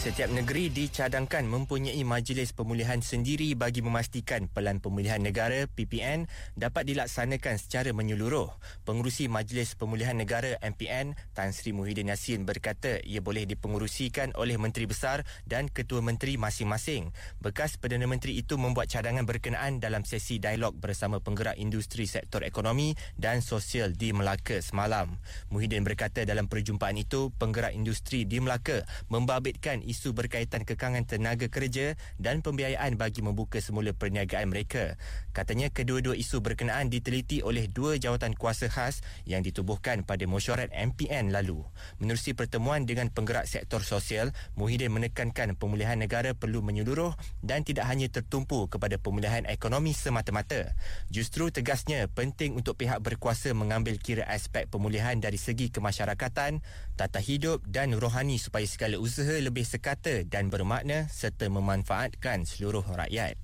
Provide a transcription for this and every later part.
Setiap negeri dicadangkan mempunyai majlis pemulihan sendiri bagi memastikan Pelan Pemulihan Negara PPN dapat dilaksanakan secara menyeluruh. Pengurusi Majlis Pemulihan Negara MPN Tan Sri Muhyiddin Yassin berkata ia boleh dipengurusikan oleh Menteri Besar dan Ketua Menteri masing-masing. Bekas Perdana Menteri itu membuat cadangan berkenaan dalam sesi dialog bersama penggerak industri sektor ekonomi dan sosial di Melaka semalam. Muhyiddin berkata dalam perjumpaan itu penggerak industri di Melaka membabitkan isu berkaitan kekangan tenaga kerja dan pembiayaan bagi membuka semula perniagaan mereka. Katanya kedua-dua isu berkenaan diteliti oleh dua jawatan kuasa khas yang ditubuhkan pada mesyuarat MPN lalu. Menerusi pertemuan dengan penggerak sektor sosial, Muhyiddin menekankan pemulihan negara perlu menyeluruh dan tidak hanya tertumpu kepada pemulihan ekonomi semata-mata. Justru tegasnya penting untuk pihak berkuasa mengambil kira aspek pemulihan dari segi kemasyarakatan, tata hidup dan rohani supaya segala usaha lebih sekata dan bermakna serta memanfaatkan seluruh rakyat.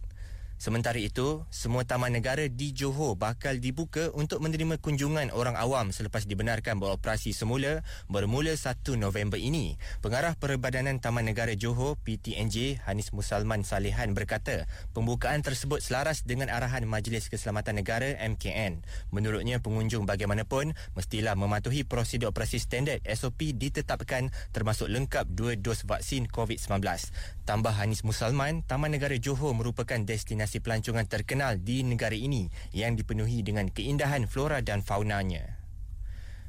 Sementara itu, semua taman negara di Johor bakal dibuka untuk menerima kunjungan orang awam selepas dibenarkan beroperasi semula bermula 1 November ini. Pengarah Perbadanan Taman Negara Johor PTNJ Hanis Musalman Salihan berkata, pembukaan tersebut selaras dengan arahan Majlis Keselamatan Negara MKN. Menurutnya, pengunjung bagaimanapun mestilah mematuhi prosedur operasi standard SOP ditetapkan termasuk lengkap dua dos vaksin COVID-19. Tambah Hanis Musalman, Taman Negara Johor merupakan destinasi destinasi pelancongan terkenal di negara ini yang dipenuhi dengan keindahan flora dan faunanya.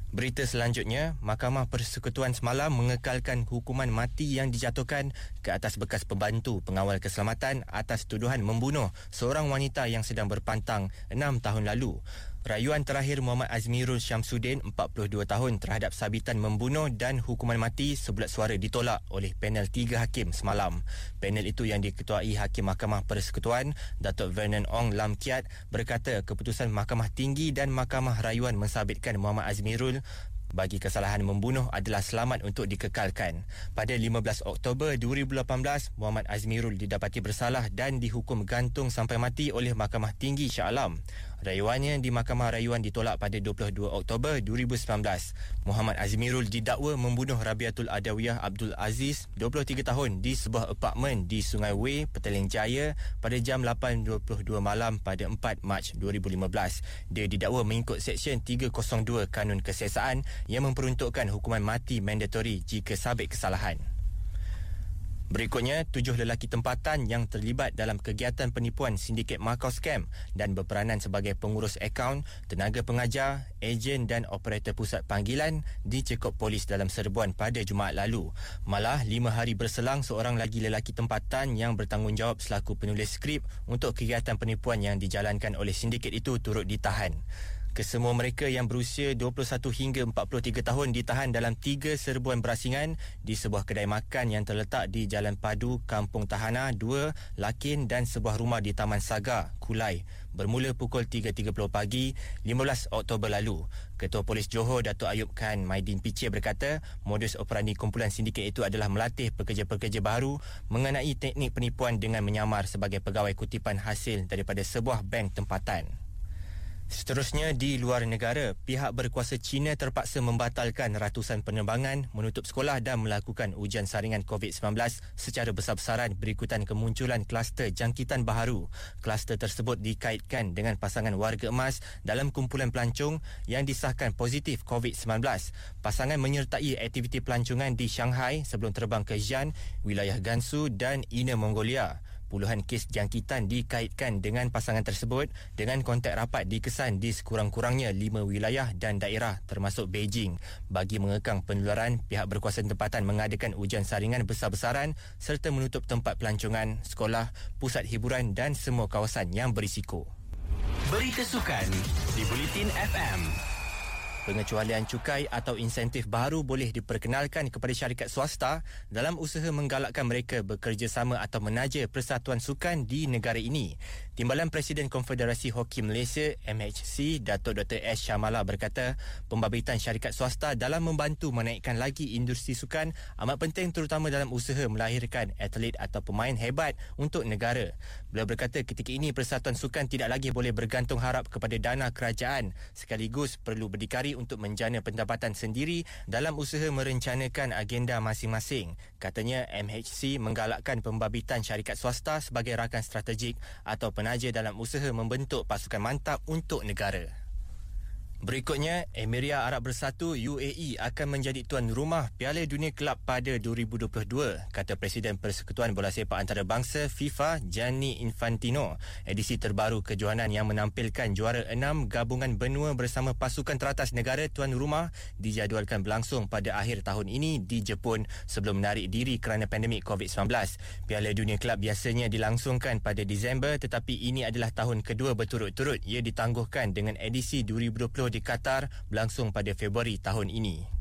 Berita selanjutnya, Mahkamah Persekutuan semalam mengekalkan hukuman mati yang dijatuhkan ke atas bekas pembantu pengawal keselamatan atas tuduhan membunuh seorang wanita yang sedang berpantang enam tahun lalu. Rayuan terakhir Muhammad Azmirul Syamsuddin 42 tahun terhadap sabitan membunuh dan hukuman mati sebulat suara ditolak oleh panel tiga hakim semalam. Panel itu yang diketuai Hakim Mahkamah Persekutuan Datuk Vernon Ong Lam Kiat berkata keputusan Mahkamah Tinggi dan Mahkamah Rayuan mensabitkan Muhammad Azmirul bagi kesalahan membunuh adalah selamat untuk dikekalkan. Pada 15 Oktober 2018, Muhammad Azmirul didapati bersalah dan dihukum gantung sampai mati oleh Mahkamah Tinggi Shah Alam. Rayuannya di Mahkamah Rayuan ditolak pada 22 Oktober 2019. Muhammad Azmirul didakwa membunuh Rabiatul Adawiyah Abdul Aziz, 23 tahun di sebuah apartmen di Sungai Wei, Petaling Jaya pada jam 8.22 malam pada 4 Mac 2015. Dia didakwa mengikut Seksyen 302 Kanun Kesiasaan yang memperuntukkan hukuman mati mandatori jika sabit kesalahan. Berikutnya, tujuh lelaki tempatan yang terlibat dalam kegiatan penipuan sindiket Macau Scam dan berperanan sebagai pengurus akaun, tenaga pengajar, ejen dan operator pusat panggilan dicekop polis dalam serbuan pada Jumaat lalu. Malah, lima hari berselang seorang lagi lelaki tempatan yang bertanggungjawab selaku penulis skrip untuk kegiatan penipuan yang dijalankan oleh sindiket itu turut ditahan. Kesemua mereka yang berusia 21 hingga 43 tahun ditahan dalam tiga serbuan berasingan di sebuah kedai makan yang terletak di Jalan Padu, Kampung Tahana 2, Lakin dan sebuah rumah di Taman Saga, Kulai bermula pukul 3.30 pagi 15 Oktober lalu. Ketua Polis Johor Datuk Ayub Khan Maidin Piche berkata modus operandi kumpulan sindiket itu adalah melatih pekerja-pekerja baru mengenai teknik penipuan dengan menyamar sebagai pegawai kutipan hasil daripada sebuah bank tempatan. Seterusnya di luar negara, pihak berkuasa China terpaksa membatalkan ratusan penerbangan, menutup sekolah dan melakukan ujian saringan COVID-19 secara besar-besaran berikutan kemunculan kluster jangkitan baharu. Kluster tersebut dikaitkan dengan pasangan warga emas dalam kumpulan pelancong yang disahkan positif COVID-19. Pasangan menyertai aktiviti pelancongan di Shanghai sebelum terbang ke Xi'an, wilayah Gansu dan Inner Mongolia. Puluhan kes jangkitan dikaitkan dengan pasangan tersebut dengan kontak rapat dikesan di sekurang-kurangnya lima wilayah dan daerah termasuk Beijing. Bagi mengekang penularan, pihak berkuasa tempatan mengadakan ujian saringan besar-besaran serta menutup tempat pelancongan, sekolah, pusat hiburan dan semua kawasan yang berisiko. Berita sukan di Bulletin FM. Pengecualian cukai atau insentif baru boleh diperkenalkan kepada syarikat swasta dalam usaha menggalakkan mereka bekerjasama atau menaja persatuan sukan di negara ini. Timbalan Presiden Konfederasi Hoki Malaysia MHC Datuk Dr. S. Shamala berkata pembabitan syarikat swasta dalam membantu menaikkan lagi industri sukan amat penting terutama dalam usaha melahirkan atlet atau pemain hebat untuk negara. Beliau berkata ketika ini persatuan sukan tidak lagi boleh bergantung harap kepada dana kerajaan sekaligus perlu berdikari untuk menjana pendapatan sendiri dalam usaha merencanakan agenda masing-masing. Katanya MHC menggalakkan pembabitan syarikat swasta sebagai rakan strategik atau penaja dalam usaha membentuk pasukan mantap untuk negara. Berikutnya, Emiria Arab Bersatu UAE akan menjadi tuan rumah Piala Dunia Kelab pada 2022, kata Presiden Persekutuan Bola Sepak Antarabangsa FIFA Gianni Infantino. Edisi terbaru kejohanan yang menampilkan juara enam gabungan benua bersama pasukan teratas negara tuan rumah dijadualkan berlangsung pada akhir tahun ini di Jepun sebelum menarik diri kerana pandemik COVID-19. Piala Dunia Kelab biasanya dilangsungkan pada Disember tetapi ini adalah tahun kedua berturut-turut ia ditangguhkan dengan edisi 2020 di Qatar berlangsung pada Februari tahun ini.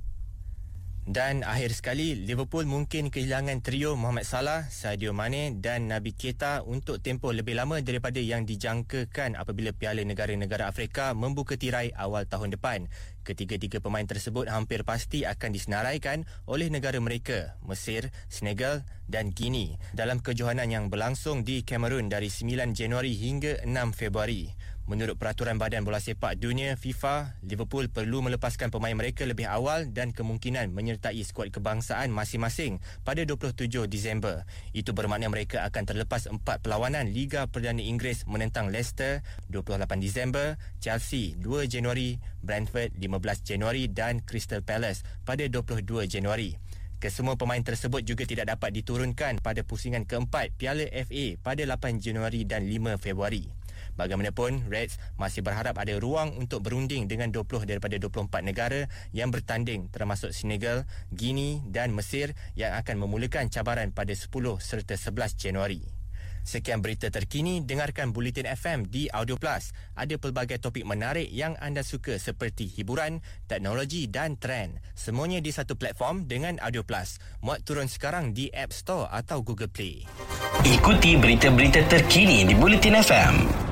Dan akhir sekali, Liverpool mungkin kehilangan trio Mohamed Salah, Sadio Mane dan Naby Keita untuk tempoh lebih lama daripada yang dijangkakan apabila Piala Negara-Negara Afrika membuka tirai awal tahun depan. Ketiga-tiga pemain tersebut hampir pasti akan disenaraikan oleh negara mereka, Mesir, Senegal dan Guinea dalam kejohanan yang berlangsung di Cameroon dari 9 Januari hingga 6 Februari. Menurut peraturan Badan Bola Sepak Dunia FIFA, Liverpool perlu melepaskan pemain mereka lebih awal dan kemungkinan menyertai skuad kebangsaan masing-masing pada 27 Disember. Itu bermakna mereka akan terlepas empat perlawanan Liga Perdana Inggeris menentang Leicester 28 Disember, Chelsea 2 Januari, Brentford 15 Januari dan Crystal Palace pada 22 Januari. Kesemua pemain tersebut juga tidak dapat diturunkan pada pusingan keempat Piala FA pada 8 Januari dan 5 Februari. Bagaimanapun, Reds masih berharap ada ruang untuk berunding dengan 20 daripada 24 negara yang bertanding termasuk Senegal, Guinea dan Mesir yang akan memulakan cabaran pada 10 serta 11 Januari. Sekian berita terkini, dengarkan Bulletin FM di Audio Plus. Ada pelbagai topik menarik yang anda suka seperti hiburan, teknologi dan trend. Semuanya di satu platform dengan Audio Plus. Muat turun sekarang di App Store atau Google Play. Ikuti berita-berita terkini di Bulletin FM.